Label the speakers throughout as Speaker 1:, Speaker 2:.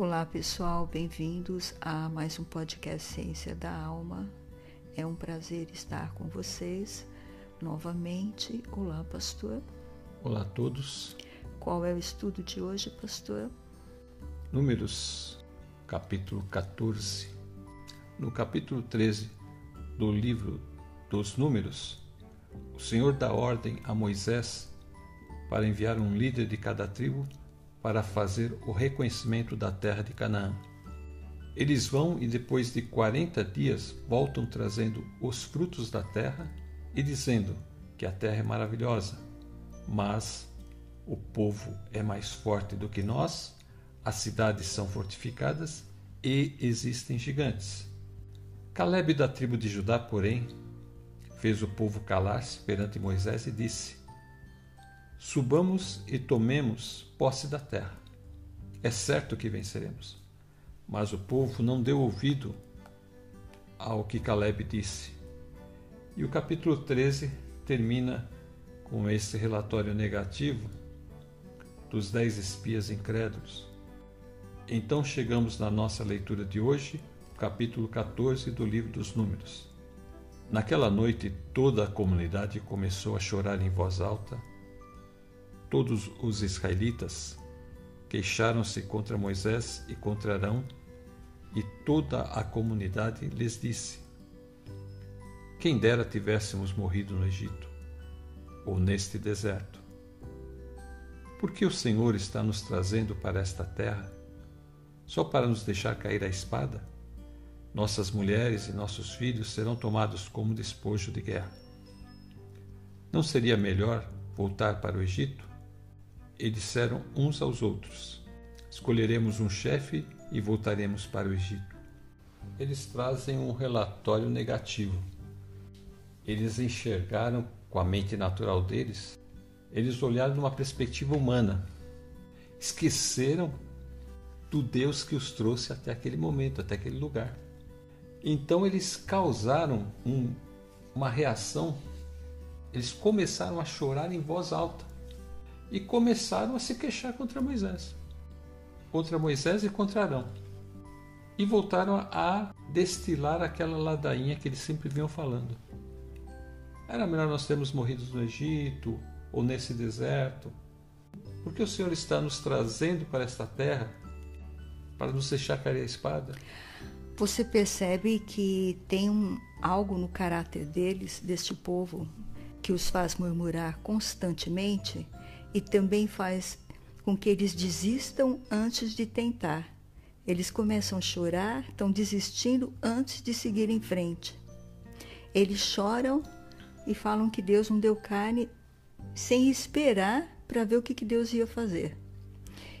Speaker 1: Olá pessoal, bem-vindos a mais um podcast Ciência da Alma. É um prazer estar com vocês novamente. Olá, pastor.
Speaker 2: Olá a todos.
Speaker 1: Qual é o estudo de hoje, pastor?
Speaker 2: Números, capítulo 14. No capítulo 13 do livro dos Números, o Senhor dá ordem a Moisés para enviar um líder de cada tribo para fazer o reconhecimento da terra de Canaã. Eles vão e depois de quarenta dias voltam trazendo os frutos da terra e dizendo que a terra é maravilhosa, mas o povo é mais forte do que nós, as cidades são fortificadas e existem gigantes. Caleb da tribo de Judá, porém, fez o povo calar-se perante Moisés e disse: Subamos e tomemos posse da terra. É certo que venceremos. Mas o povo não deu ouvido ao que Caleb disse. E o capítulo 13 termina com esse relatório negativo dos dez espias incrédulos. Então chegamos na nossa leitura de hoje, capítulo 14 do livro dos Números. Naquela noite toda a comunidade começou a chorar em voz alta Todos os israelitas queixaram-se contra Moisés e contra Arão, e toda a comunidade lhes disse: Quem dera tivéssemos morrido no Egito, ou neste deserto. Por que o Senhor está nos trazendo para esta terra? Só para nos deixar cair a espada? Nossas mulheres e nossos filhos serão tomados como despojo de guerra. Não seria melhor voltar para o Egito? E disseram uns aos outros: Escolheremos um chefe e voltaremos para o Egito. Eles trazem um relatório negativo. Eles enxergaram com a mente natural deles, eles olharam numa perspectiva humana. Esqueceram do Deus que os trouxe até aquele momento, até aquele lugar. Então eles causaram um, uma reação, eles começaram a chorar em voz alta e começaram a se queixar contra Moisés. Contra Moisés e contra Arão. E voltaram a destilar aquela ladainha que eles sempre vinham falando. Era melhor nós termos morrido no Egito ou nesse deserto. Porque o Senhor está nos trazendo para esta terra para nos deixar cair a espada.
Speaker 1: Você percebe que tem um, algo no caráter deles, deste povo, que os faz murmurar constantemente e também faz com que eles desistam antes de tentar. Eles começam a chorar, estão desistindo antes de seguir em frente. Eles choram e falam que Deus não deu carne sem esperar para ver o que, que Deus ia fazer.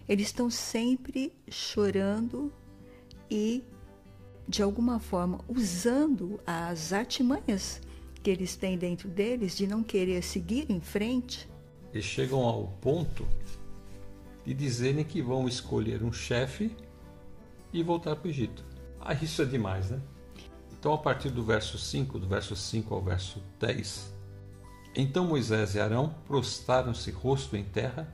Speaker 1: Eles estão sempre chorando e, de alguma forma, usando as artimanhas que eles têm dentro deles de não querer seguir em frente
Speaker 2: eles chegam ao ponto de dizerem que vão escolher um chefe e voltar para o Egito. Ah, isso é demais, né? Então, a partir do verso 5, do verso 5 ao verso 10, então Moisés e Arão prostaram-se rosto em terra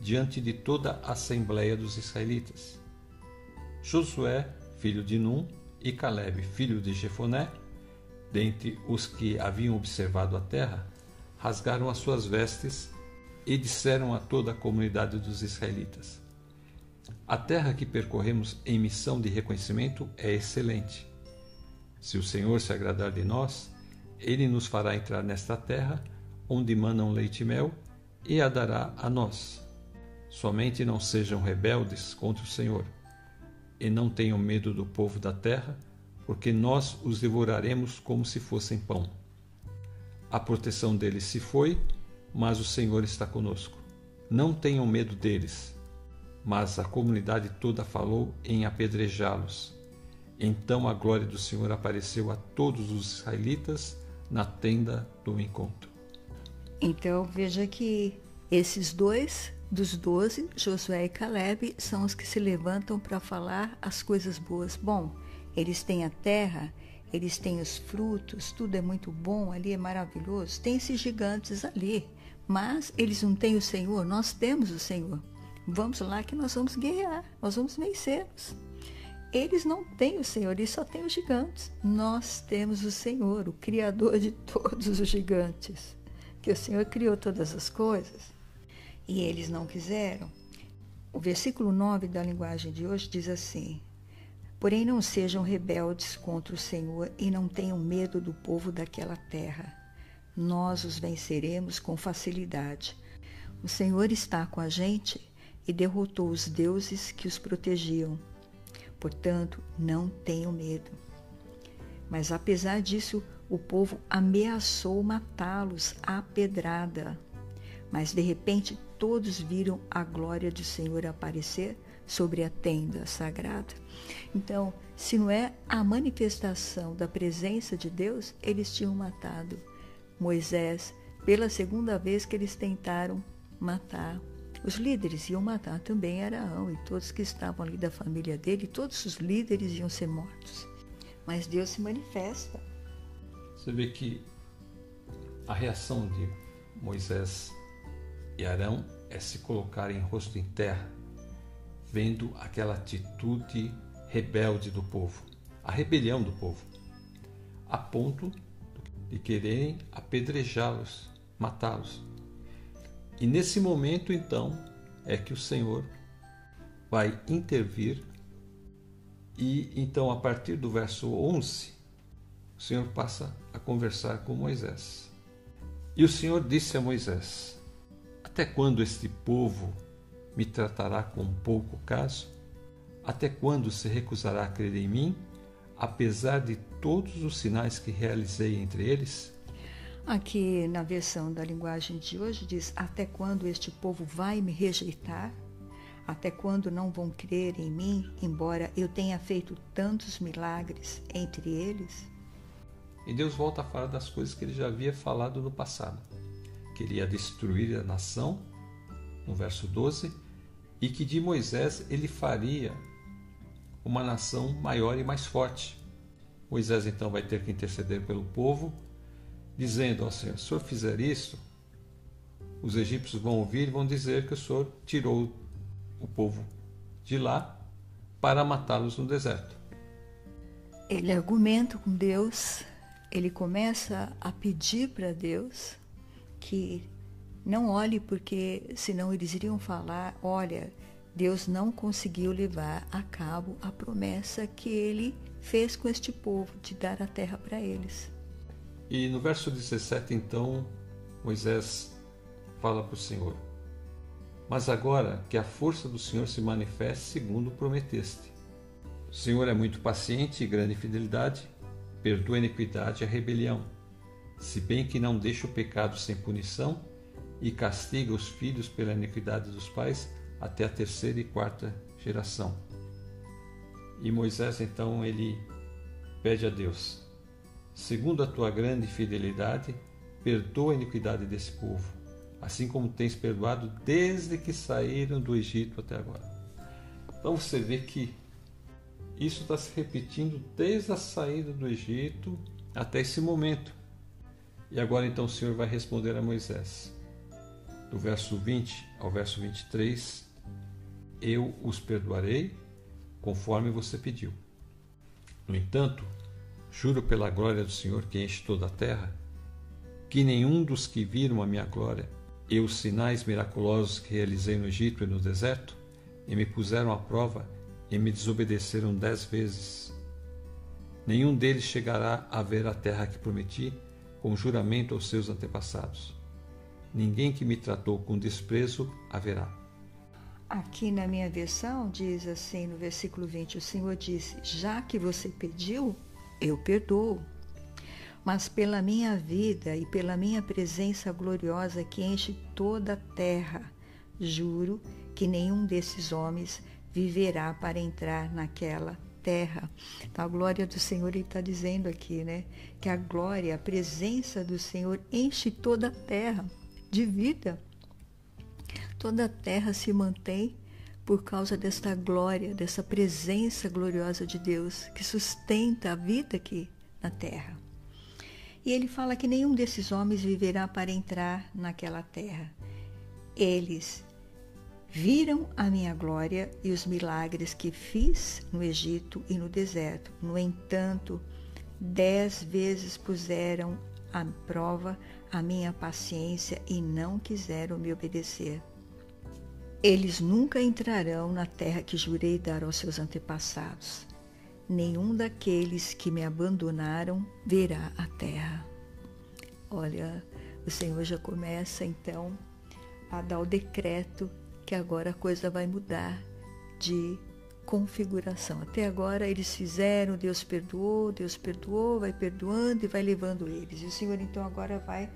Speaker 2: diante de toda a assembleia dos israelitas. Josué, filho de Num, e Caleb, filho de Jefoné, dentre os que haviam observado a terra, rasgaram as suas vestes e disseram a toda a comunidade dos israelitas: A terra que percorremos em missão de reconhecimento é excelente. Se o Senhor se agradar de nós, ele nos fará entrar nesta terra, onde manam leite e mel, e a dará a nós. Somente não sejam rebeldes contra o Senhor, e não tenham medo do povo da terra, porque nós os devoraremos como se fossem pão. A proteção deles se foi, mas o Senhor está conosco. Não tenham medo deles. Mas a comunidade toda falou em apedrejá-los. Então a glória do Senhor apareceu a todos os israelitas na tenda do encontro.
Speaker 1: Então veja que esses dois dos doze, Josué e Caleb, são os que se levantam para falar as coisas boas. Bom, eles têm a terra, eles têm os frutos, tudo é muito bom, ali é maravilhoso. Tem esses gigantes ali. Mas eles não têm o Senhor, nós temos o Senhor. Vamos lá que nós vamos guerrear, nós vamos vencê-los. Eles não têm o Senhor, eles só têm os gigantes. Nós temos o Senhor, o Criador de todos os gigantes. Que o Senhor criou todas as coisas. E eles não quiseram. O versículo 9 da linguagem de hoje diz assim: Porém, não sejam rebeldes contra o Senhor e não tenham medo do povo daquela terra. Nós os venceremos com facilidade. O Senhor está com a gente e derrotou os deuses que os protegiam. Portanto, não tenham medo. Mas apesar disso, o povo ameaçou matá-los à pedrada. Mas de repente todos viram a glória do Senhor aparecer sobre a tenda sagrada. Então, se não é a manifestação da presença de Deus, eles tinham matado Moisés pela segunda vez que eles tentaram matar os líderes iam matar também Araão e todos que estavam ali da família dele, todos os líderes iam ser mortos. Mas Deus se manifesta.
Speaker 2: Você vê que a reação de Moisés e Arão é se colocar em rosto em terra, vendo aquela atitude rebelde do povo, a rebelião do povo, a ponto de quererem apedrejá-los, matá-los. E nesse momento, então, é que o Senhor vai intervir. E então, a partir do verso 11, o Senhor passa a conversar com Moisés. E o Senhor disse a Moisés: Até quando este povo me tratará com pouco caso? Até quando se recusará a crer em mim, apesar de todos os sinais que realizei entre eles?
Speaker 1: Aqui na versão da linguagem de hoje diz: Até quando este povo vai me rejeitar? Até quando não vão crer em mim, embora eu tenha feito tantos milagres entre eles?
Speaker 2: E Deus volta a falar das coisas que ele já havia falado no passado. Queria destruir a nação, no verso 12, e que de Moisés ele faria uma nação maior e mais forte. Moisés então vai ter que interceder pelo povo dizendo ao Senhor: se o Senhor fizer isso, os egípcios vão ouvir e vão dizer que o Senhor tirou o povo de lá para matá-los no deserto.
Speaker 1: Ele argumenta com Deus, ele começa a pedir para Deus que não olhe, porque senão eles iriam falar: olha, Deus não conseguiu levar a cabo a promessa que ele fez com este povo de dar a terra para eles.
Speaker 2: E no verso 17, então, Moisés fala para o Senhor: Mas agora que a força do Senhor se manifeste segundo prometeste. O Senhor é muito paciente e grande fidelidade, perdoa a iniquidade e a rebelião, se bem que não deixa o pecado sem punição e castiga os filhos pela iniquidade dos pais até a terceira e quarta geração. E Moisés então ele pede a Deus: segundo a tua grande fidelidade, perdoa a iniquidade desse povo, assim como tens perdoado desde que saíram do Egito até agora. Então você vê que isso está se repetindo desde a saída do Egito até esse momento. E agora então o Senhor vai responder a Moisés. Do verso 20 ao verso 23, eu os perdoarei conforme você pediu. No entanto, Juro pela glória do Senhor que enche toda a terra, que nenhum dos que viram a minha glória e os sinais miraculosos que realizei no Egito e no deserto, e me puseram à prova e me desobedeceram dez vezes. Nenhum deles chegará a ver a terra que prometi, com juramento aos seus antepassados. Ninguém que me tratou com desprezo haverá.
Speaker 1: Aqui na minha versão diz assim, no versículo 20, o Senhor disse: Já que você pediu, eu perdoo. Mas pela minha vida e pela minha presença gloriosa que enche toda a terra, juro que nenhum desses homens viverá para entrar naquela terra. Então, a glória do Senhor, ele está dizendo aqui, né? Que a glória, a presença do Senhor enche toda a terra de vida. Toda a terra se mantém por causa desta glória, dessa presença gloriosa de Deus que sustenta a vida aqui na terra. E ele fala que nenhum desses homens viverá para entrar naquela terra. Eles Viram a minha glória e os milagres que fiz no Egito e no deserto. No entanto, dez vezes puseram à prova a minha paciência e não quiseram me obedecer. Eles nunca entrarão na terra que jurei dar aos seus antepassados. Nenhum daqueles que me abandonaram verá a terra. Olha, o Senhor já começa então a dar o decreto que agora a coisa vai mudar de configuração. Até agora eles fizeram, Deus perdoou, Deus perdoou, vai perdoando e vai levando eles. E o Senhor então agora vai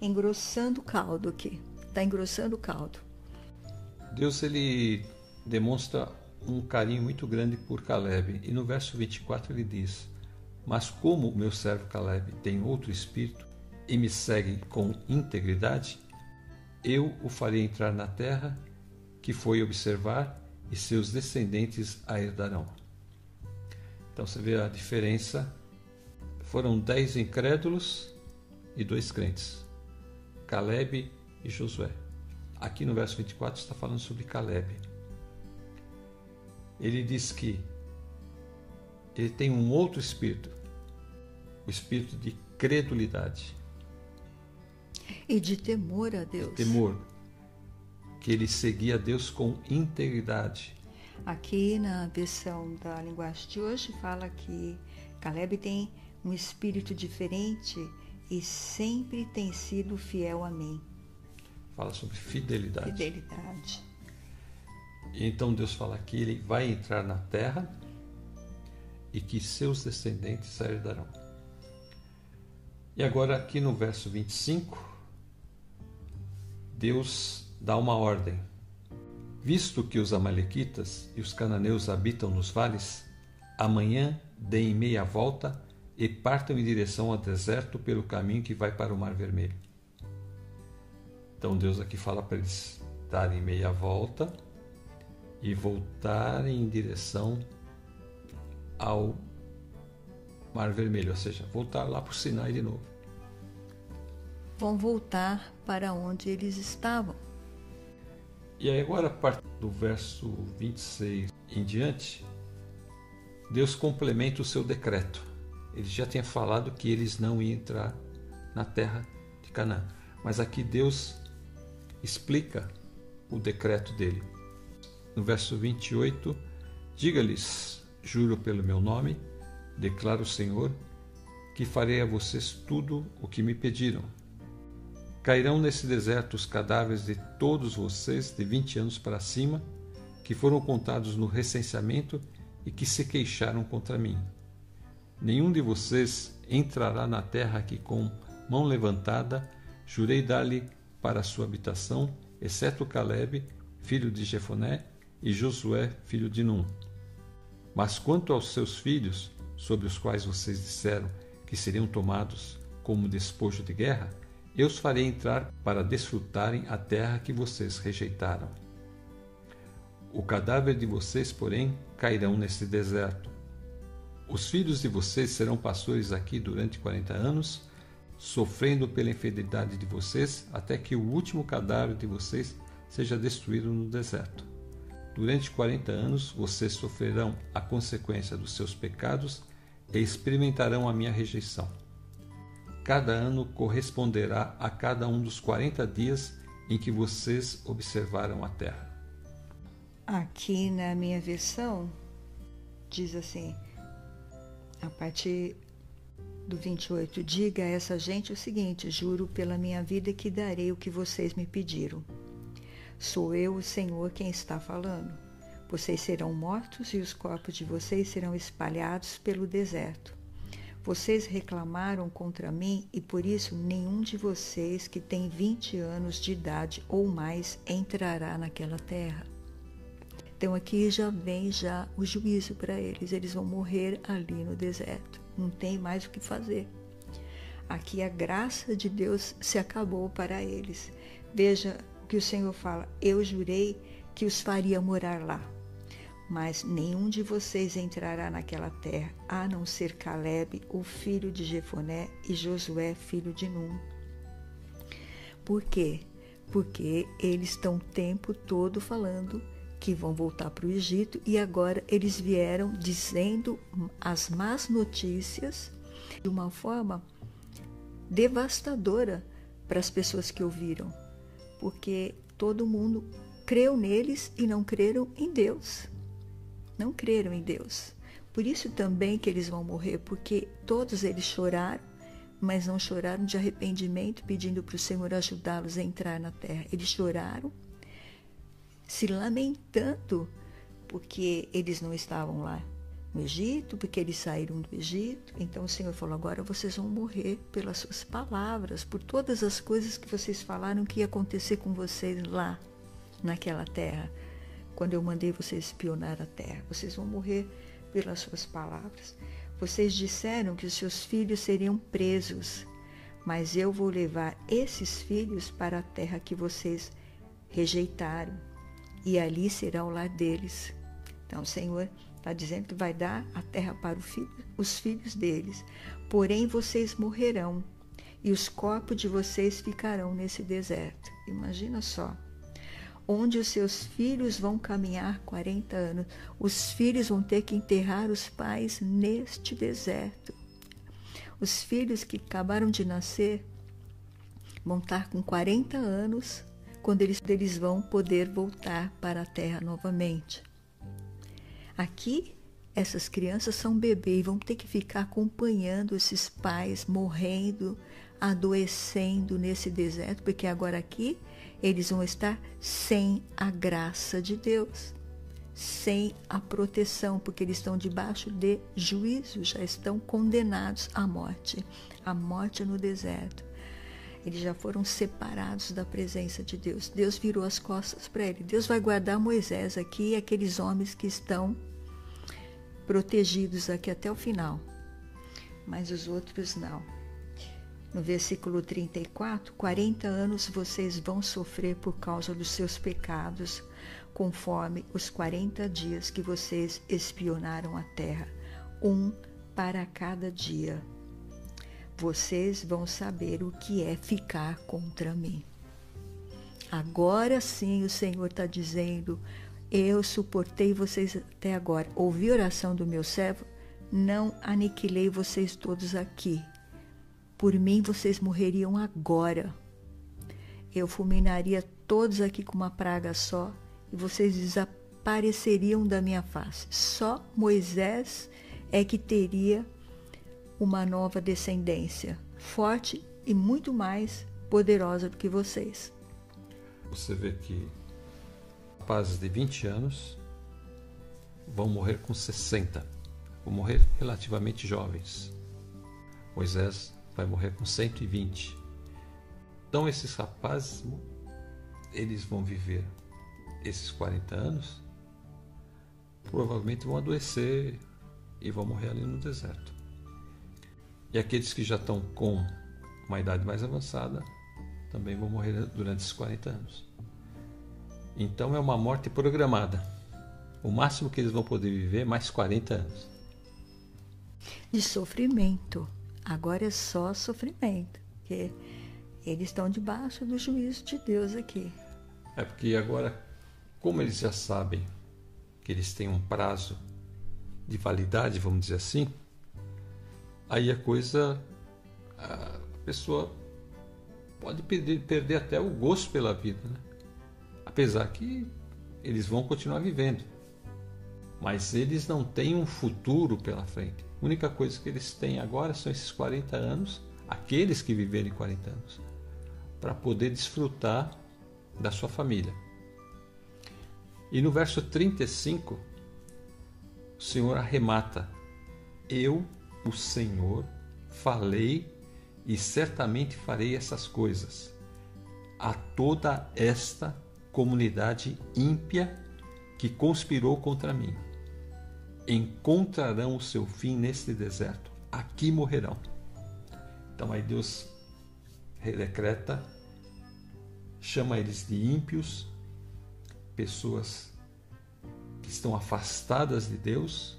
Speaker 1: engrossando o caldo aqui. Está engrossando o caldo.
Speaker 2: Deus ele demonstra um carinho muito grande por Caleb. E no verso 24 ele diz: Mas como o meu servo Caleb tem outro espírito e me segue com integridade, eu o farei entrar na terra que foi observar e seus descendentes a herdarão. Então você vê a diferença. Foram dez incrédulos e dois crentes, Caleb e Josué. Aqui no verso 24 está falando sobre Caleb. Ele diz que ele tem um outro espírito, o espírito de credulidade.
Speaker 1: E de temor a Deus.
Speaker 2: De temor. Que ele seguia Deus com integridade.
Speaker 1: Aqui na versão da linguagem de hoje fala que Caleb tem um espírito diferente e sempre tem sido fiel a mim.
Speaker 2: Fala sobre fidelidade.
Speaker 1: Fidelidade.
Speaker 2: Então Deus fala que ele vai entrar na terra e que seus descendentes a herdarão. E agora, aqui no verso 25, Deus dá uma ordem. Visto que os Amalequitas e os cananeus habitam nos vales, amanhã deem meia volta e partam em direção ao deserto pelo caminho que vai para o Mar Vermelho. Então Deus aqui fala para eles darem meia volta e voltarem em direção ao Mar Vermelho, ou seja, voltar lá para o Sinai de novo.
Speaker 1: Vão voltar para onde eles estavam.
Speaker 2: E aí agora, a partir do verso 26 em diante, Deus complementa o seu decreto. Ele já tinha falado que eles não iam entrar na terra de Canaã. Mas aqui Deus explica o decreto dele. No verso 28, diga-lhes: Juro pelo meu nome, declara o Senhor, que farei a vocês tudo o que me pediram. Cairão nesse deserto os cadáveres de todos vocês de vinte anos para cima, que foram contados no recenseamento e que se queixaram contra mim. Nenhum de vocês entrará na terra que, com mão levantada, jurei dar-lhe para sua habitação, exceto Caleb, filho de Jefoné, e Josué, filho de Num. Mas quanto aos seus filhos, sobre os quais vocês disseram que seriam tomados como despojo de guerra, eu os farei entrar para desfrutarem a terra que vocês rejeitaram. O cadáver de vocês, porém, cairão nesse deserto. Os filhos de vocês serão pastores aqui durante quarenta anos, sofrendo pela infidelidade de vocês, até que o último cadáver de vocês seja destruído no deserto. Durante quarenta anos vocês sofrerão a consequência dos seus pecados e experimentarão a minha rejeição. Cada ano corresponderá a cada um dos quarenta dias em que vocês observaram a terra.
Speaker 1: Aqui na minha versão, diz assim, a partir do 28, diga a essa gente o seguinte: juro pela minha vida que darei o que vocês me pediram. Sou eu, o Senhor, quem está falando. Vocês serão mortos e os corpos de vocês serão espalhados pelo deserto. Vocês reclamaram contra mim e por isso nenhum de vocês que tem 20 anos de idade ou mais entrará naquela terra. Então aqui já vem já o juízo para eles. Eles vão morrer ali no deserto não tem mais o que fazer. Aqui a graça de Deus se acabou para eles. Veja o que o Senhor fala: Eu jurei que os faria morar lá, mas nenhum de vocês entrará naquela terra, a não ser Caleb, o filho de Jefoné, e Josué, filho de Num. Por quê? porque eles estão o tempo todo falando que vão voltar para o Egito e agora eles vieram dizendo as más notícias de uma forma devastadora para as pessoas que ouviram, porque todo mundo creu neles e não creram em Deus. Não creram em Deus. Por isso também que eles vão morrer, porque todos eles choraram, mas não choraram de arrependimento, pedindo para o Senhor ajudá-los a entrar na terra. Eles choraram se lamentando porque eles não estavam lá no Egito, porque eles saíram do Egito. Então o Senhor falou: agora vocês vão morrer pelas suas palavras, por todas as coisas que vocês falaram que ia acontecer com vocês lá, naquela terra, quando eu mandei vocês espionar a terra. Vocês vão morrer pelas suas palavras. Vocês disseram que os seus filhos seriam presos, mas eu vou levar esses filhos para a terra que vocês rejeitaram e ali será o lar deles. Então, o Senhor está dizendo que vai dar a terra para filho, os filhos deles. Porém, vocês morrerão e os corpos de vocês ficarão nesse deserto. Imagina só. Onde os seus filhos vão caminhar 40 anos, os filhos vão ter que enterrar os pais neste deserto. Os filhos que acabaram de nascer vão estar com 40 anos quando eles, eles vão poder voltar para a terra novamente. Aqui, essas crianças são bebês e vão ter que ficar acompanhando esses pais morrendo, adoecendo nesse deserto, porque agora aqui eles vão estar sem a graça de Deus, sem a proteção, porque eles estão debaixo de juízo, já estão condenados à morte, à morte no deserto. Eles já foram separados da presença de Deus. Deus virou as costas para ele. Deus vai guardar Moisés aqui e aqueles homens que estão protegidos aqui até o final. Mas os outros não. No versículo 34, 40 anos vocês vão sofrer por causa dos seus pecados, conforme os 40 dias que vocês espionaram a terra, um para cada dia vocês vão saber o que é ficar contra mim. Agora sim o Senhor está dizendo: Eu suportei vocês até agora. Ouvi a oração do meu servo, não aniquilei vocês todos aqui. Por mim vocês morreriam agora. Eu fulminaria todos aqui com uma praga só e vocês desapareceriam da minha face. Só Moisés é que teria uma nova descendência, forte e muito mais poderosa do que vocês.
Speaker 2: Você vê que rapazes de 20 anos vão morrer com 60, vão morrer relativamente jovens. Moisés vai morrer com 120. Então esses rapazes, eles vão viver esses 40 anos, provavelmente vão adoecer e vão morrer ali no deserto. E aqueles que já estão com uma idade mais avançada também vão morrer durante esses 40 anos. Então é uma morte programada. O máximo que eles vão poder viver é mais 40 anos.
Speaker 1: De sofrimento. Agora é só sofrimento. Porque eles estão debaixo do juízo de Deus aqui.
Speaker 2: É porque agora, como eles já sabem que eles têm um prazo de validade, vamos dizer assim, aí a coisa. a pessoa pode perder, perder até o gosto pela vida. Né? Apesar que eles vão continuar vivendo. Mas eles não têm um futuro pela frente. A única coisa que eles têm agora são esses 40 anos, aqueles que viverem 40 anos, para poder desfrutar da sua família. E no verso 35, o Senhor arremata: Eu o Senhor, falei e certamente farei essas coisas a toda esta comunidade ímpia que conspirou contra mim. Encontrarão o seu fim neste deserto, aqui morrerão. Então aí Deus decreta, chama eles de ímpios, pessoas que estão afastadas de Deus.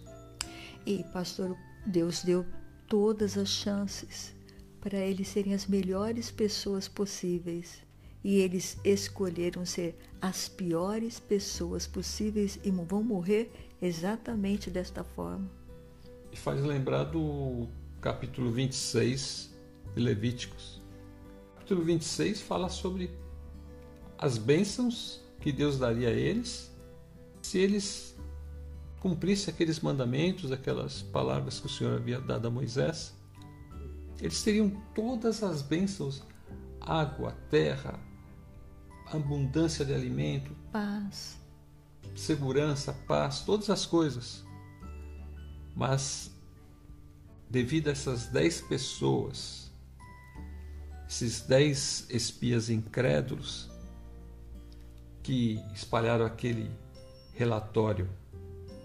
Speaker 1: E pastor, Deus deu todas as chances para eles serem as melhores pessoas possíveis e eles escolheram ser as piores pessoas possíveis e vão morrer exatamente desta forma.
Speaker 2: E faz lembrar do capítulo 26 de Levíticos. O capítulo 26 fala sobre as bênçãos que Deus daria a eles se eles cumprissem aqueles mandamentos, aquelas palavras que o Senhor havia dado a Moisés. Eles teriam todas as bênçãos: água, terra, abundância de alimento,
Speaker 1: paz,
Speaker 2: segurança, paz, todas as coisas. Mas, devido a essas dez pessoas, esses dez espias incrédulos, que espalharam aquele relatório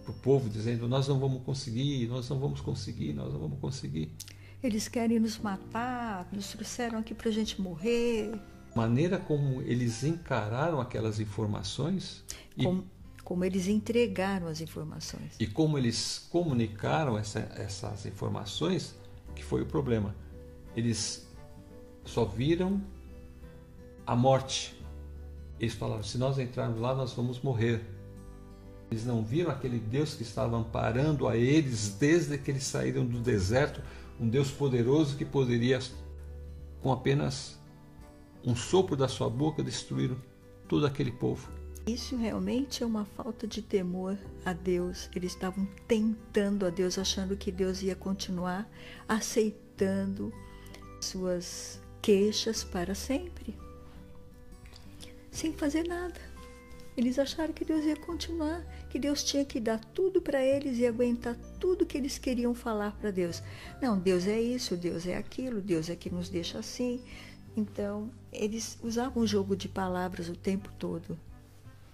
Speaker 2: para o povo, dizendo: Nós não vamos conseguir, nós não vamos conseguir, nós não vamos conseguir.
Speaker 1: Eles querem nos matar, nos trouxeram aqui para a gente morrer.
Speaker 2: Maneira como eles encararam aquelas informações.
Speaker 1: Como, e, como eles entregaram as informações.
Speaker 2: E como eles comunicaram essa, essas informações, que foi o problema. Eles só viram a morte. Eles falaram: se nós entrarmos lá, nós vamos morrer. Eles não viram aquele Deus que estava amparando a eles desde que eles saíram do deserto um Deus poderoso que poderia, com apenas um sopro da sua boca, destruir todo aquele povo.
Speaker 1: Isso realmente é uma falta de temor a Deus. Eles estavam tentando a Deus, achando que Deus ia continuar aceitando suas queixas para sempre, sem fazer nada. Eles acharam que Deus ia continuar, que Deus tinha que dar tudo para eles e aguentar tudo que eles queriam falar para Deus. Não, Deus é isso, Deus é aquilo, Deus é que nos deixa assim. Então, eles usavam um jogo de palavras o tempo todo.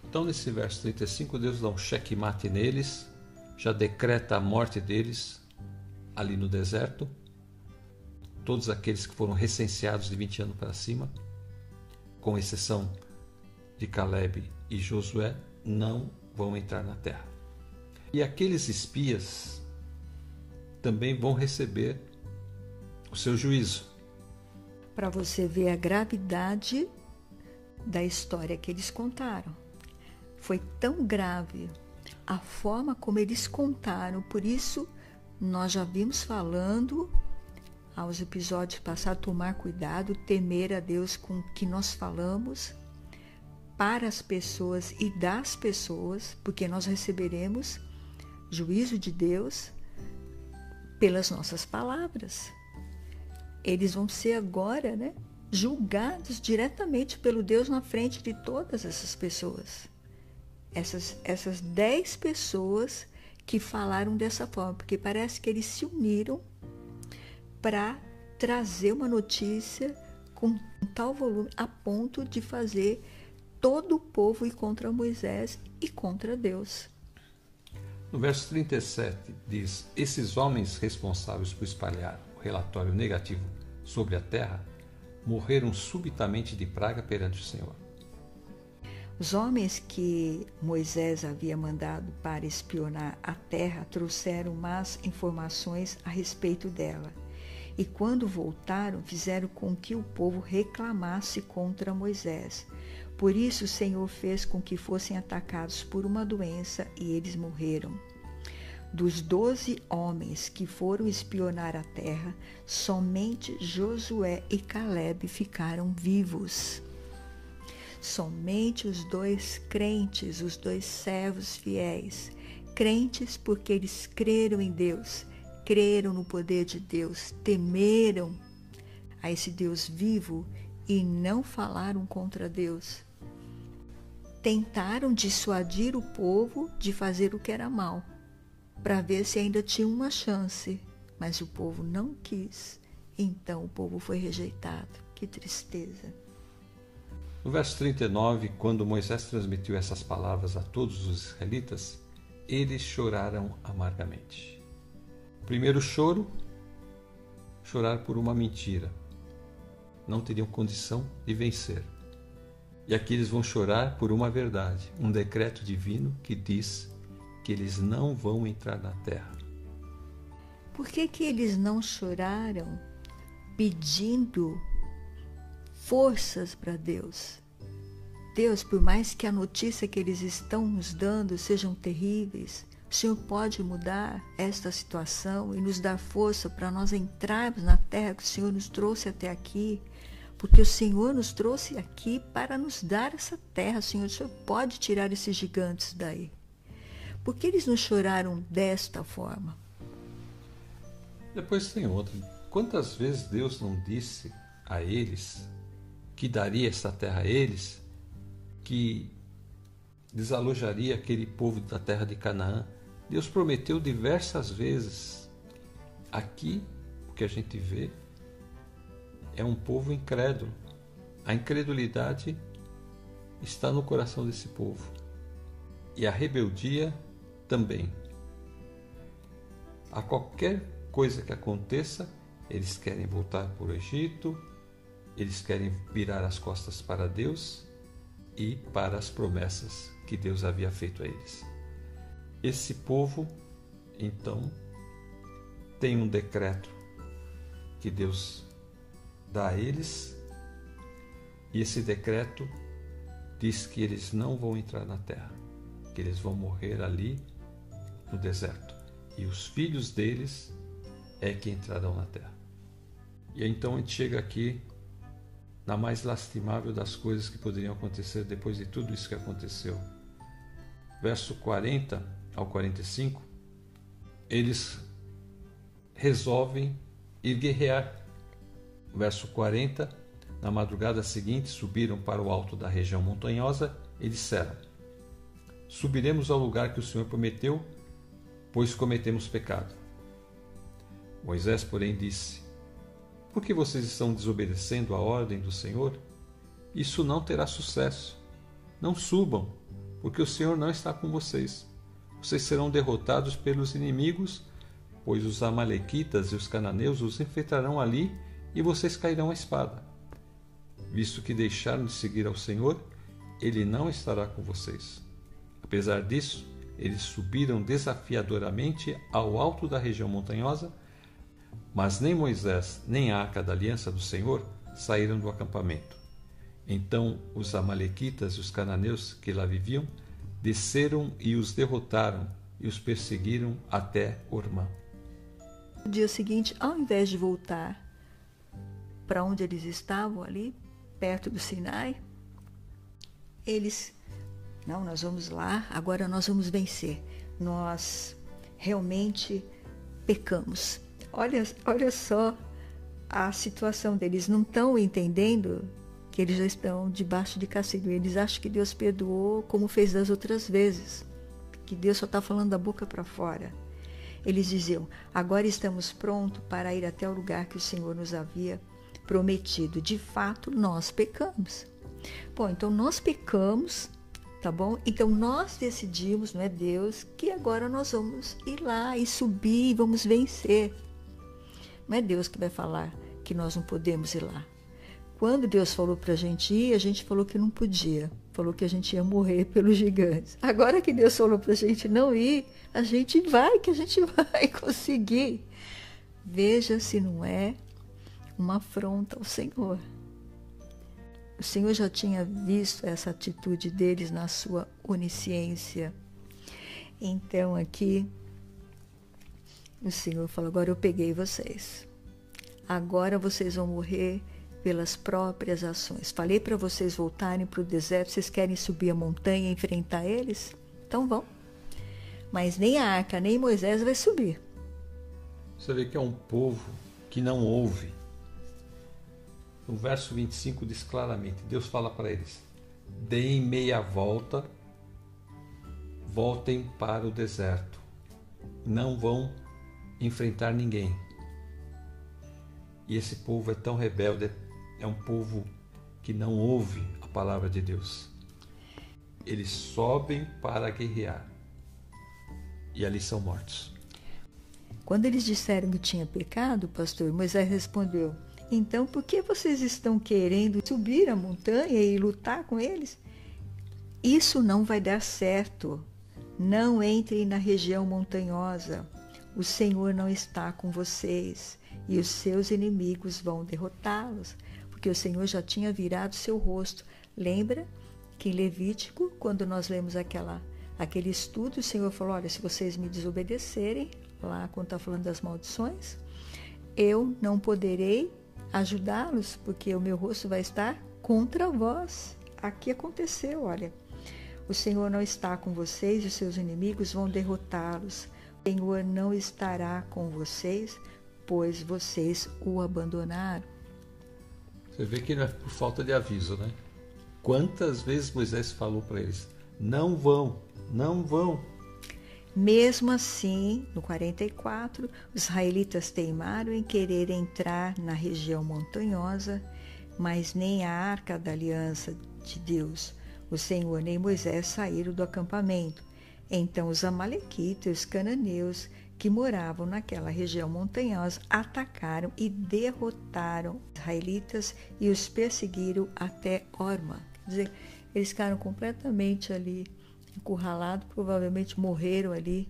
Speaker 2: Então, nesse verso 35, Deus dá um checkmate neles, já decreta a morte deles ali no deserto. Todos aqueles que foram recenseados de 20 anos para cima, com exceção de Caleb e Josué não vão entrar na terra. E aqueles espias também vão receber o seu juízo.
Speaker 1: Para você ver a gravidade da história que eles contaram. Foi tão grave a forma como eles contaram, por isso nós já vimos falando aos episódios passados tomar cuidado, temer a Deus com o que nós falamos para as pessoas e das pessoas, porque nós receberemos juízo de Deus pelas nossas palavras. Eles vão ser agora, né, julgados diretamente pelo Deus na frente de todas essas pessoas. Essas essas dez pessoas que falaram dessa forma, porque parece que eles se uniram para trazer uma notícia com tal volume a ponto de fazer todo o povo ir contra Moisés e contra Deus.
Speaker 2: No verso 37 diz: Esses homens responsáveis por espalhar o relatório negativo sobre a terra morreram subitamente de praga perante o Senhor.
Speaker 1: Os homens que Moisés havia mandado para espionar a terra trouxeram más informações a respeito dela. E quando voltaram, fizeram com que o povo reclamasse contra Moisés. Por isso o Senhor fez com que fossem atacados por uma doença e eles morreram. Dos doze homens que foram espionar a terra, somente Josué e Caleb ficaram vivos. Somente os dois crentes, os dois servos fiéis, crentes porque eles creram em Deus, creram no poder de Deus, temeram a esse Deus vivo e não falaram contra Deus. Tentaram dissuadir o povo de fazer o que era mal, para ver se ainda tinha uma chance, mas o povo não quis. Então o povo foi rejeitado. Que tristeza.
Speaker 2: No verso 39, quando Moisés transmitiu essas palavras a todos os israelitas, eles choraram amargamente. Primeiro choro, chorar por uma mentira não teriam condição de vencer. E aqui eles vão chorar por uma verdade, um decreto divino que diz que eles não vão entrar na terra.
Speaker 1: Por que, que eles não choraram pedindo forças para Deus. Deus, por mais que a notícia que eles estão nos dando sejam terríveis, o Senhor pode mudar esta situação e nos dar força para nós entrarmos na terra que o Senhor nos trouxe até aqui, porque o Senhor nos trouxe aqui para nos dar essa terra. Senhor, o Senhor pode tirar esses gigantes daí. Por que eles não choraram desta forma?
Speaker 2: Depois tem outra. Quantas vezes Deus não disse a eles que daria essa terra a eles, que desalojaria aquele povo da terra de Canaã? Deus prometeu diversas vezes. Aqui, o que a gente vê é um povo incrédulo. A incredulidade está no coração desse povo. E a rebeldia também. A qualquer coisa que aconteça, eles querem voltar para o Egito, eles querem virar as costas para Deus e para as promessas que Deus havia feito a eles. Esse povo, então, tem um decreto que Deus dá a eles, e esse decreto diz que eles não vão entrar na terra, que eles vão morrer ali no deserto, e os filhos deles é que entrarão na terra. E então a gente chega aqui na mais lastimável das coisas que poderiam acontecer depois de tudo isso que aconteceu. Verso 40 ao 45, eles resolvem ir guerrear. Verso 40, na madrugada seguinte subiram para o alto da região montanhosa e disseram: Subiremos ao lugar que o Senhor prometeu, pois cometemos pecado. Moisés, porém, disse: Por que vocês estão desobedecendo a ordem do Senhor? Isso não terá sucesso. Não subam, porque o Senhor não está com vocês. Vocês serão derrotados pelos inimigos, pois os Amalequitas e os cananeus os enfrentarão ali e vocês cairão à espada. Visto que deixaram de seguir ao Senhor, ele não estará com vocês. Apesar disso, eles subiram desafiadoramente ao alto da região montanhosa mas nem Moisés, nem a arca da aliança do Senhor saíram do acampamento. Então os Amalequitas e os cananeus que lá viviam desceram e os derrotaram e os perseguiram até Ormã.
Speaker 1: No dia seguinte, ao invés de voltar para onde eles estavam ali, perto do Sinai, eles, não, nós vamos lá, agora nós vamos vencer. Nós realmente pecamos. Olha, olha só a situação deles. Não estão entendendo que eles já estão debaixo de castigo. Eles acham que Deus perdoou como fez das outras vezes. Que Deus só está falando da boca para fora. Eles diziam: agora estamos prontos para ir até o lugar que o Senhor nos havia prometido. De fato, nós pecamos. Bom, então nós pecamos, tá bom? Então nós decidimos, não é Deus, que agora nós vamos ir lá e subir e vamos vencer. Não é Deus que vai falar que nós não podemos ir lá. Quando Deus falou para a gente ir, a gente falou que não podia. Falou que a gente ia morrer pelos gigantes. Agora que Deus falou para a gente não ir, a gente vai, que a gente vai conseguir. Veja se não é uma afronta ao Senhor. O Senhor já tinha visto essa atitude deles na sua onisciência. Então aqui o Senhor falou: agora eu peguei vocês. Agora vocês vão morrer pelas próprias ações. Falei para vocês voltarem para o deserto. Vocês querem subir a montanha e enfrentar eles? Então vão. Mas nem a arca, nem Moisés vai subir.
Speaker 2: Você vê que é um povo que não ouve. No verso 25 diz claramente: Deus fala para eles: deem meia volta, voltem para o deserto. Não vão enfrentar ninguém. E esse povo é tão rebelde, é um povo que não ouve a palavra de Deus. Eles sobem para guerrear e ali são mortos.
Speaker 1: Quando eles disseram que tinha pecado, pastor, Moisés respondeu: Então por que vocês estão querendo subir a montanha e lutar com eles? Isso não vai dar certo. Não entrem na região montanhosa. O Senhor não está com vocês e os seus inimigos vão derrotá-los. porque o Senhor já tinha virado seu rosto. Lembra que em Levítico, quando nós lemos aquela, aquele estudo, o Senhor falou: Olha, se vocês me desobedecerem, lá quando está falando das maldições, eu não poderei ajudá-los, porque o meu rosto vai estar contra vós. Aqui aconteceu, olha. O Senhor não está com vocês e os seus inimigos vão derrotá-los. O Senhor não estará com vocês, pois vocês o abandonaram.
Speaker 2: Você vê que não é por falta de aviso, né? Quantas vezes Moisés falou para eles: não vão, não vão.
Speaker 1: Mesmo assim, no 44, os israelitas teimaram em querer entrar na região montanhosa, mas nem a arca da aliança de Deus, o Senhor nem Moisés saíram do acampamento. Então os amalequitas e os cananeus que moravam naquela região montanhosa atacaram e derrotaram os israelitas e os perseguiram até Orma. Quer dizer, eles ficaram completamente ali encurralados, provavelmente morreram ali.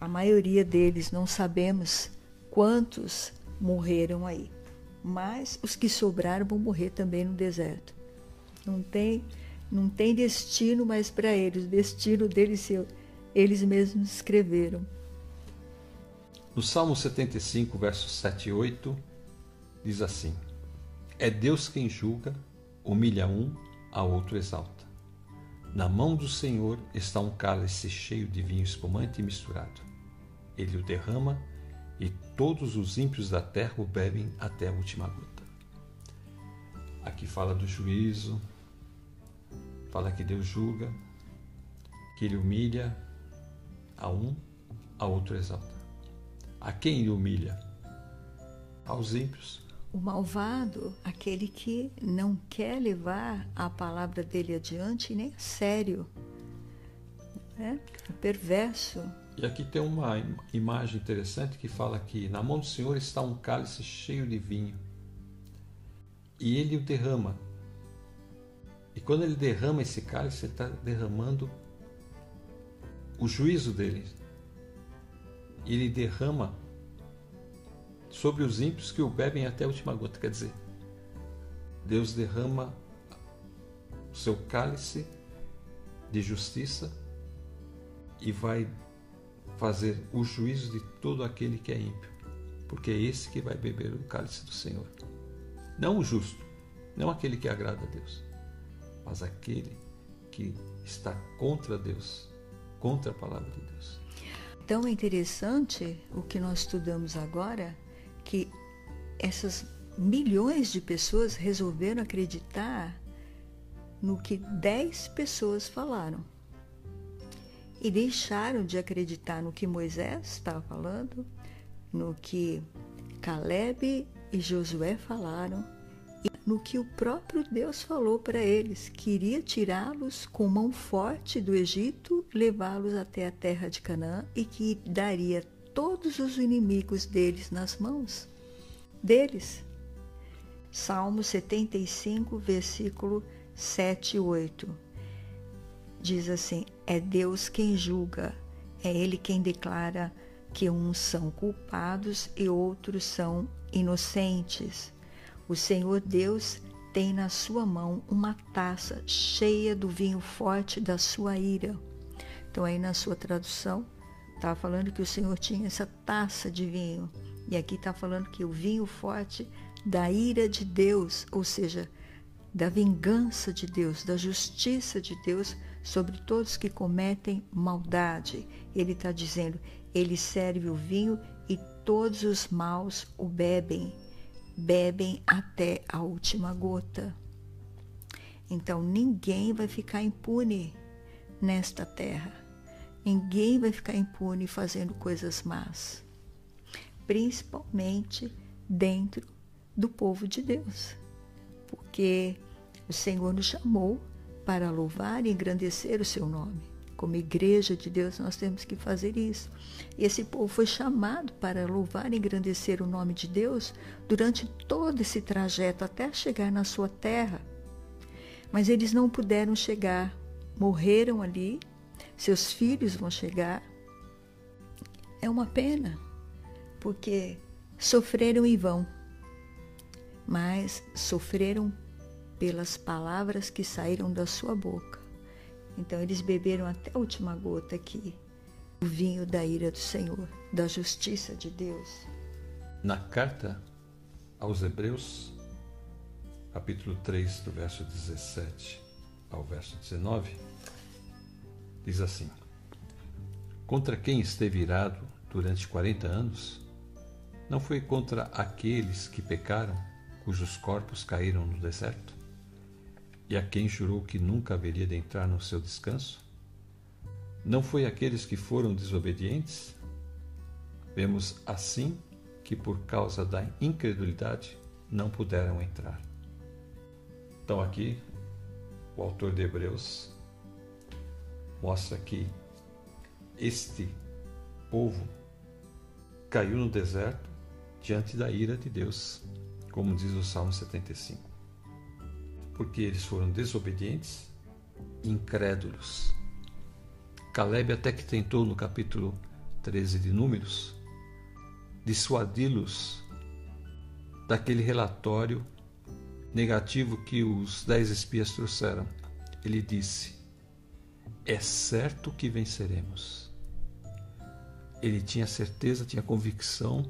Speaker 1: A maioria deles, não sabemos quantos morreram aí. Mas os que sobraram vão morrer também no deserto. Não tem, não tem destino mais para eles. O destino deles eles mesmos escreveram.
Speaker 2: No Salmo 75, versos 7 e 8, diz assim: É Deus quem julga, humilha um, a outro exalta. Na mão do Senhor está um cálice cheio de vinho espumante e misturado. Ele o derrama e todos os ímpios da terra o bebem até a última gota. Aqui fala do juízo, fala que Deus julga, que ele humilha a um, a outro exalta. A quem ele humilha? Aos ímpios.
Speaker 1: O malvado, aquele que não quer levar a palavra dele adiante nem a sério. Né? O perverso.
Speaker 2: E aqui tem uma imagem interessante que fala que na mão do Senhor está um cálice cheio de vinho. E ele o derrama. E quando ele derrama esse cálice, ele está derramando o juízo dele ele derrama sobre os ímpios que o bebem até a última gota. Quer dizer, Deus derrama o seu cálice de justiça e vai fazer o juízo de todo aquele que é ímpio, porque é esse que vai beber o cálice do Senhor. Não o justo, não aquele que agrada a Deus, mas aquele que está contra Deus, contra a palavra de Deus.
Speaker 1: É interessante o que nós estudamos agora, que essas milhões de pessoas resolveram acreditar no que dez pessoas falaram e deixaram de acreditar no que Moisés estava falando, no que Caleb e Josué falaram no que o próprio Deus falou para eles, queria tirá-los com mão forte do Egito, levá-los até a terra de Canaã e que daria todos os inimigos deles nas mãos deles. Salmo 75, versículo 7 e 8. Diz assim: É Deus quem julga, é Ele quem declara que uns são culpados e outros são inocentes. O Senhor Deus tem na sua mão uma taça cheia do vinho forte da sua ira. Então, aí na sua tradução, estava falando que o Senhor tinha essa taça de vinho. E aqui está falando que o vinho forte da ira de Deus, ou seja, da vingança de Deus, da justiça de Deus sobre todos que cometem maldade. Ele está dizendo: ele serve o vinho e todos os maus o bebem bebem até a última gota. Então ninguém vai ficar impune nesta terra. Ninguém vai ficar impune fazendo coisas más, principalmente dentro do povo de Deus, porque o Senhor nos chamou para louvar e engrandecer o seu nome. Como igreja de Deus, nós temos que fazer isso. E esse povo foi chamado para louvar e engrandecer o nome de Deus durante todo esse trajeto até chegar na sua terra. Mas eles não puderam chegar, morreram ali, seus filhos vão chegar. É uma pena, porque sofreram em vão. mas sofreram pelas palavras que saíram da sua boca. Então eles beberam até a última gota aqui, o vinho da ira do Senhor, da justiça de Deus.
Speaker 2: Na carta aos Hebreus, capítulo 3, do verso 17 ao verso 19, diz assim: Contra quem esteve irado durante 40 anos, não foi contra aqueles que pecaram, cujos corpos caíram no deserto? E a quem jurou que nunca haveria de entrar no seu descanso? Não foi aqueles que foram desobedientes? Vemos assim que por causa da incredulidade não puderam entrar. Então aqui o autor de Hebreus mostra que este povo caiu no deserto diante da ira de Deus, como diz o Salmo 75. Porque eles foram desobedientes, incrédulos. Caleb até que tentou no capítulo 13 de Números dissuadi-los daquele relatório negativo que os dez espias trouxeram. Ele disse: É certo que venceremos. Ele tinha certeza, tinha convicção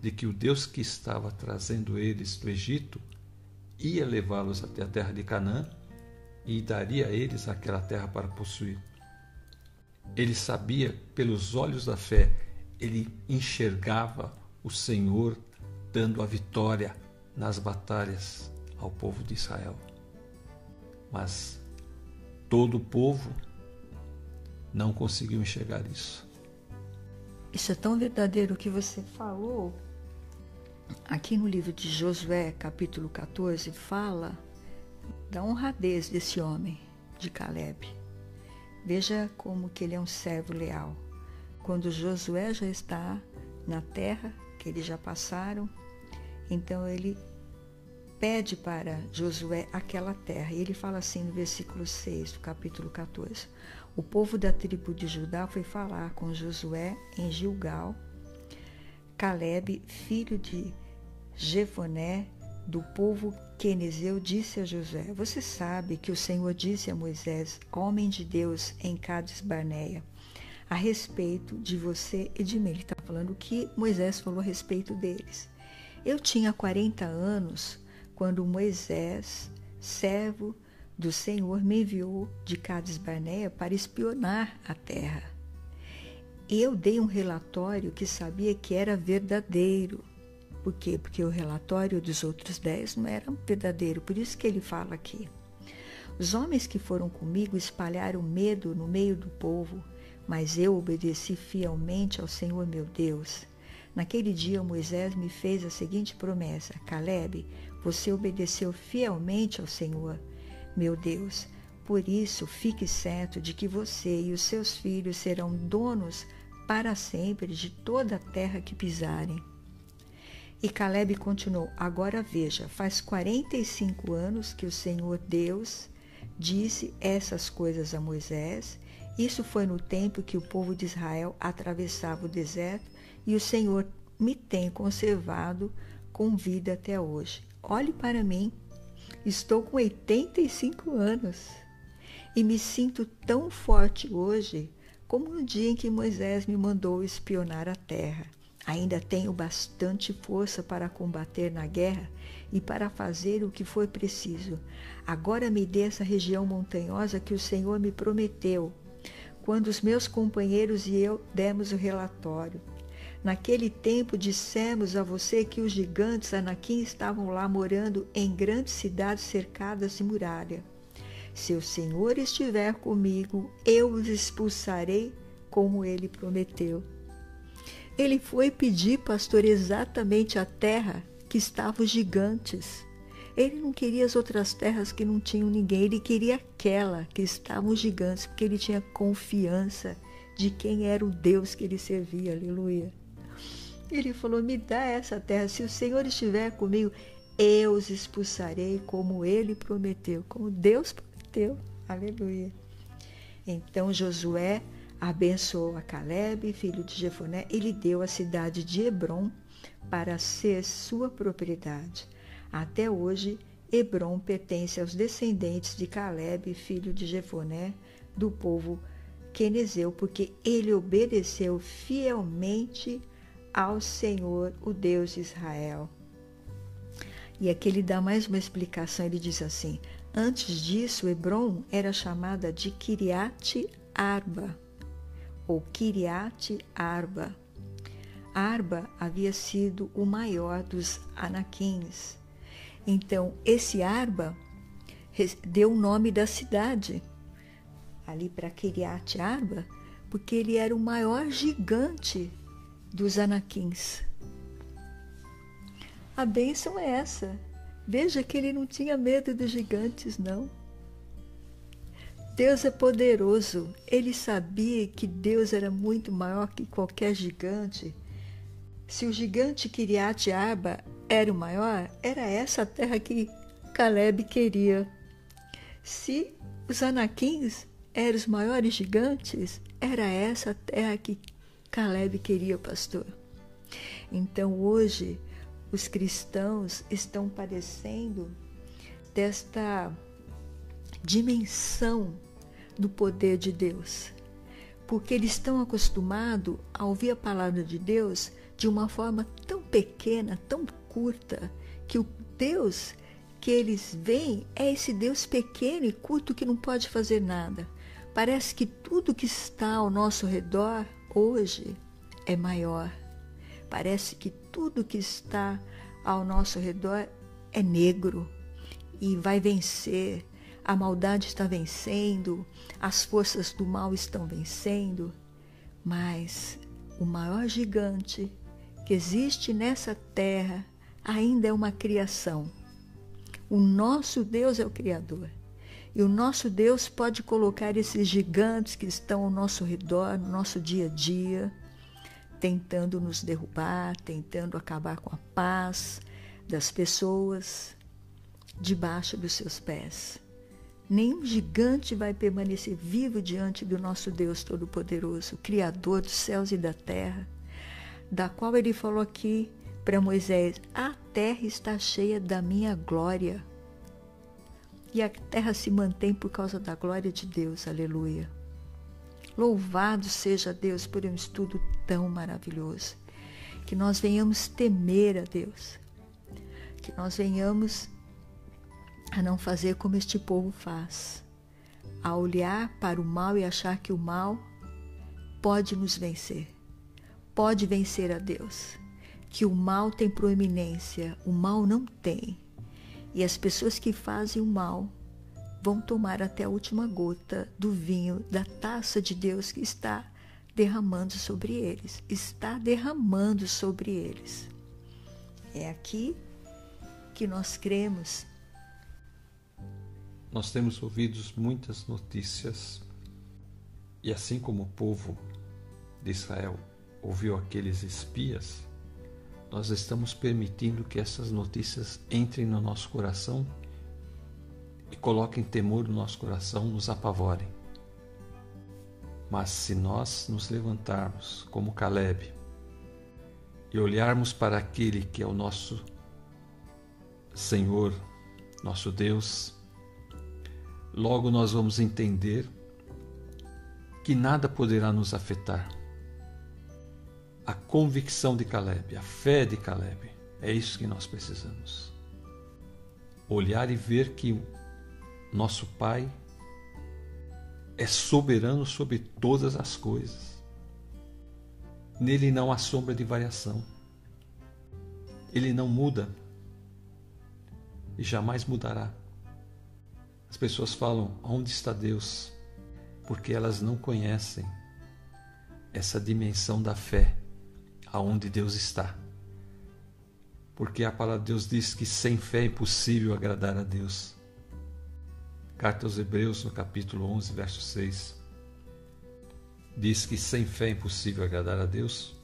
Speaker 2: de que o Deus que estava trazendo eles do Egito ia levá-los até a terra de Canaã e daria a eles aquela terra para possuir. Ele sabia, pelos olhos da fé, ele enxergava o Senhor dando a vitória nas batalhas ao povo de Israel. Mas todo o povo não conseguiu enxergar isso.
Speaker 1: Isso é tão verdadeiro que você falou. Aqui no livro de Josué, capítulo 14, fala da honradez desse homem, de Caleb. Veja como que ele é um servo leal. Quando Josué já está na terra, que eles já passaram, então ele pede para Josué aquela terra. E ele fala assim no versículo 6 do capítulo 14: O povo da tribo de Judá foi falar com Josué em Gilgal. Caleb, filho de Jefoné, do povo quenezeu, disse a Josué: Você sabe que o Senhor disse a Moisés, homem de Deus, em Cades Barneia, a respeito de você e de mim. Ele está falando o que Moisés falou a respeito deles. Eu tinha 40 anos quando Moisés, servo do Senhor, me enviou de Cades Barneia para espionar a terra. Eu dei um relatório que sabia que era verdadeiro. Por quê? Porque o relatório dos outros dez não era verdadeiro, por isso que ele fala aqui. Os homens que foram comigo espalharam medo no meio do povo, mas eu obedeci fielmente ao Senhor meu Deus. Naquele dia Moisés me fez a seguinte promessa: Caleb, você obedeceu fielmente ao Senhor, meu Deus. Por isso, fique certo de que você e os seus filhos serão donos para sempre de toda a terra que pisarem. E Caleb continuou: Agora veja, faz 45 anos que o Senhor Deus disse essas coisas a Moisés. Isso foi no tempo que o povo de Israel atravessava o deserto e o Senhor me tem conservado com vida até hoje. Olhe para mim, estou com 85 anos e me sinto tão forte hoje como no dia em que Moisés me mandou espionar a terra. Ainda tenho bastante força para combater na guerra e para fazer o que for preciso. Agora me dê essa região montanhosa que o Senhor me prometeu, quando os meus companheiros e eu demos o relatório. Naquele tempo dissemos a você que os gigantes Anakim estavam lá morando em grandes cidades cercadas de muralha. Se o Senhor estiver comigo, eu os expulsarei como ele prometeu. Ele foi pedir, pastor, exatamente a terra que estavam os gigantes. Ele não queria as outras terras que não tinham ninguém, ele queria aquela que estavam os gigantes, porque ele tinha confiança de quem era o Deus que ele servia. Aleluia. Ele falou: Me dá essa terra. Se o Senhor estiver comigo, eu os expulsarei como ele prometeu, como Deus prometeu. Aleluia. Então Josué abençoou a Caleb, filho de Jefoné, e lhe deu a cidade de Hebron para ser sua propriedade. Até hoje, Hebron pertence aos descendentes de Caleb, filho de Jefoné, do povo quenezeu, porque ele obedeceu fielmente ao Senhor, o Deus de Israel. E aqui ele dá mais uma explicação, ele diz assim: Antes disso, Hebron era chamada de Kiriat Arba, ou Kiriat Arba. Arba havia sido o maior dos anaquins. Então, esse Arba deu o nome da cidade ali para Kiriat Arba, porque ele era o maior gigante dos anaquins. A bênção é essa. Veja que ele não tinha medo dos gigantes, não. Deus é poderoso. Ele sabia que Deus era muito maior que qualquer gigante. Se o gigante Kiriat Arba era o maior, era essa a terra que Caleb queria. Se os anaquins eram os maiores gigantes, era essa a terra que Caleb queria, pastor. Então hoje os cristãos estão padecendo desta dimensão do poder de Deus, porque eles estão acostumados a ouvir a palavra de Deus de uma forma tão pequena, tão curta, que o Deus que eles veem é esse Deus pequeno e curto que não pode fazer nada. Parece que tudo que está ao nosso redor hoje é maior. Parece que tudo que está ao nosso redor é negro e vai vencer. A maldade está vencendo, as forças do mal estão vencendo, mas o maior gigante que existe nessa terra ainda é uma criação. O nosso Deus é o Criador. E o nosso Deus pode colocar esses gigantes que estão ao nosso redor, no nosso dia a dia, tentando nos derrubar, tentando acabar com a paz das pessoas, debaixo dos seus pés. Nenhum gigante vai permanecer vivo diante do nosso Deus Todo-Poderoso, Criador dos céus e da terra, da qual ele falou aqui para Moisés: A terra está cheia da minha glória e a terra se mantém por causa da glória de Deus. Aleluia. Louvado seja Deus por um estudo tão maravilhoso. Que nós venhamos temer a Deus. Que nós venhamos a não fazer como este povo faz. A olhar para o mal e achar que o mal pode nos vencer. Pode vencer a Deus. Que o mal tem proeminência, o mal não tem. E as pessoas que fazem o mal vão tomar até a última gota do vinho da taça de Deus que está derramando sobre eles. Está derramando sobre eles. É aqui que nós cremos.
Speaker 2: Nós temos ouvido muitas notícias, e assim como o povo de Israel ouviu aqueles espias, nós estamos permitindo que essas notícias entrem no nosso coração e coloquem temor no nosso coração, nos apavorem. Mas se nós nos levantarmos como Caleb e olharmos para aquele que é o nosso Senhor, nosso Deus, logo nós vamos entender que nada poderá nos afetar a convicção de Caleb, a fé de Caleb. É isso que nós precisamos. Olhar e ver que nosso Pai é soberano sobre todas as coisas. Nele não há sombra de variação. Ele não muda e jamais mudará. As pessoas falam: onde está Deus? Porque elas não conhecem essa dimensão da fé aonde Deus está. Porque a palavra de Deus diz que sem fé é impossível agradar a Deus. Carta aos Hebreus, no capítulo 11, verso 6, diz que sem fé é impossível agradar a Deus,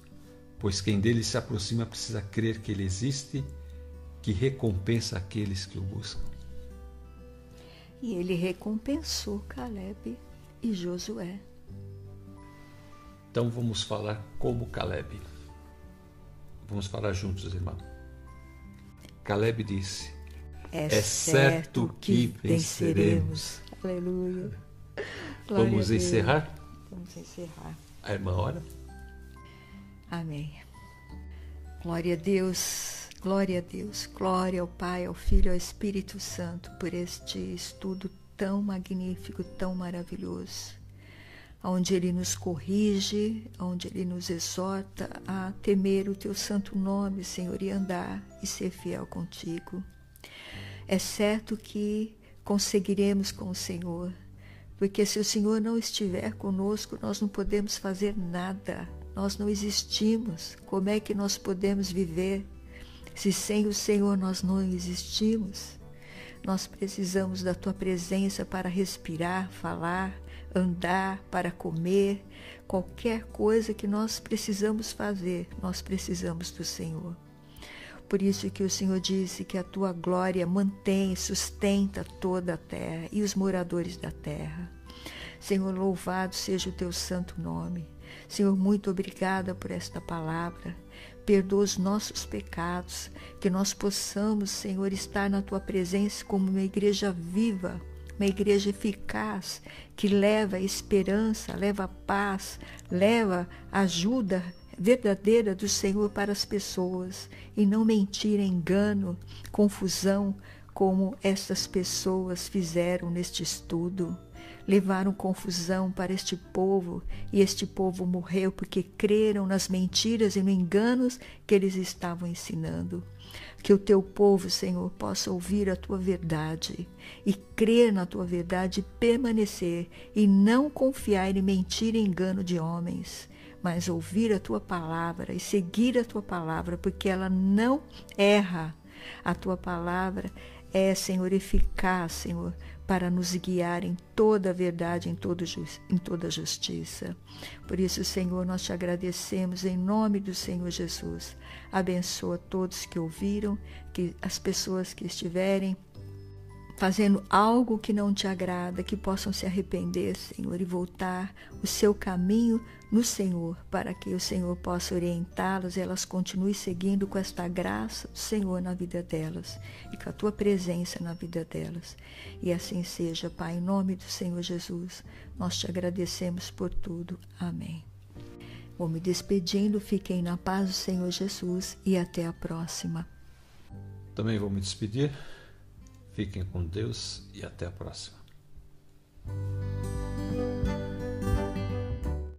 Speaker 2: pois quem dele se aproxima precisa crer que ele existe, que recompensa aqueles que o buscam.
Speaker 1: E ele recompensou Caleb e Josué.
Speaker 2: Então vamos falar como Caleb. Vamos falar juntos, irmão. Caleb disse:
Speaker 1: é, é certo que venceremos. Aleluia.
Speaker 2: Glória Vamos encerrar?
Speaker 1: Vamos encerrar.
Speaker 2: A irmã ora.
Speaker 1: Amém. Glória a Deus, glória a Deus, glória ao Pai, ao Filho, ao Espírito Santo por este estudo tão magnífico, tão maravilhoso, onde Ele nos corrige, onde Ele nos exorta a temer o Teu santo nome, Senhor, e andar e ser fiel contigo. É certo que conseguiremos com o Senhor, porque se o Senhor não estiver conosco, nós não podemos fazer nada nós não existimos. Como é que nós podemos viver se sem o Senhor nós não existimos? Nós precisamos da tua presença para respirar, falar, andar, para comer, qualquer coisa que nós precisamos fazer, nós precisamos do Senhor. Por isso que o Senhor disse que a tua glória mantém, sustenta toda a terra e os moradores da terra. Senhor, louvado seja o teu santo nome. Senhor, muito obrigada por esta palavra. Perdoa os nossos pecados, que nós possamos, Senhor, estar na tua presença como uma igreja viva, uma igreja eficaz, que leva esperança, leva paz, leva ajuda verdadeira do Senhor para as pessoas e não mentira, engano, confusão, como essas pessoas fizeram neste estudo levaram confusão para este povo, e este povo morreu porque creram nas mentiras e nos enganos que eles estavam ensinando. Que o teu povo, Senhor, possa ouvir a tua verdade e crer na tua verdade e permanecer e não confiar em mentira e engano de homens, mas ouvir a tua palavra e seguir a tua palavra, porque ela não erra. A tua palavra é, Senhor, eficaz, Senhor, para nos guiar em toda a verdade, em, todo, em toda a justiça. Por isso, Senhor, nós te agradecemos em nome do Senhor Jesus. Abençoa todos que ouviram, que as pessoas que estiverem fazendo algo que não te agrada, que possam se arrepender, Senhor, e voltar o seu caminho no Senhor, para que o Senhor possa orientá-las elas continuem seguindo com esta graça do Senhor na vida delas e com a tua presença na vida delas. E assim seja, Pai, em nome do Senhor Jesus, nós te agradecemos por tudo. Amém. Vou me despedindo, fiquem na paz do Senhor Jesus e até a próxima.
Speaker 2: Também vou me despedir. Fiquem com Deus e até a próxima.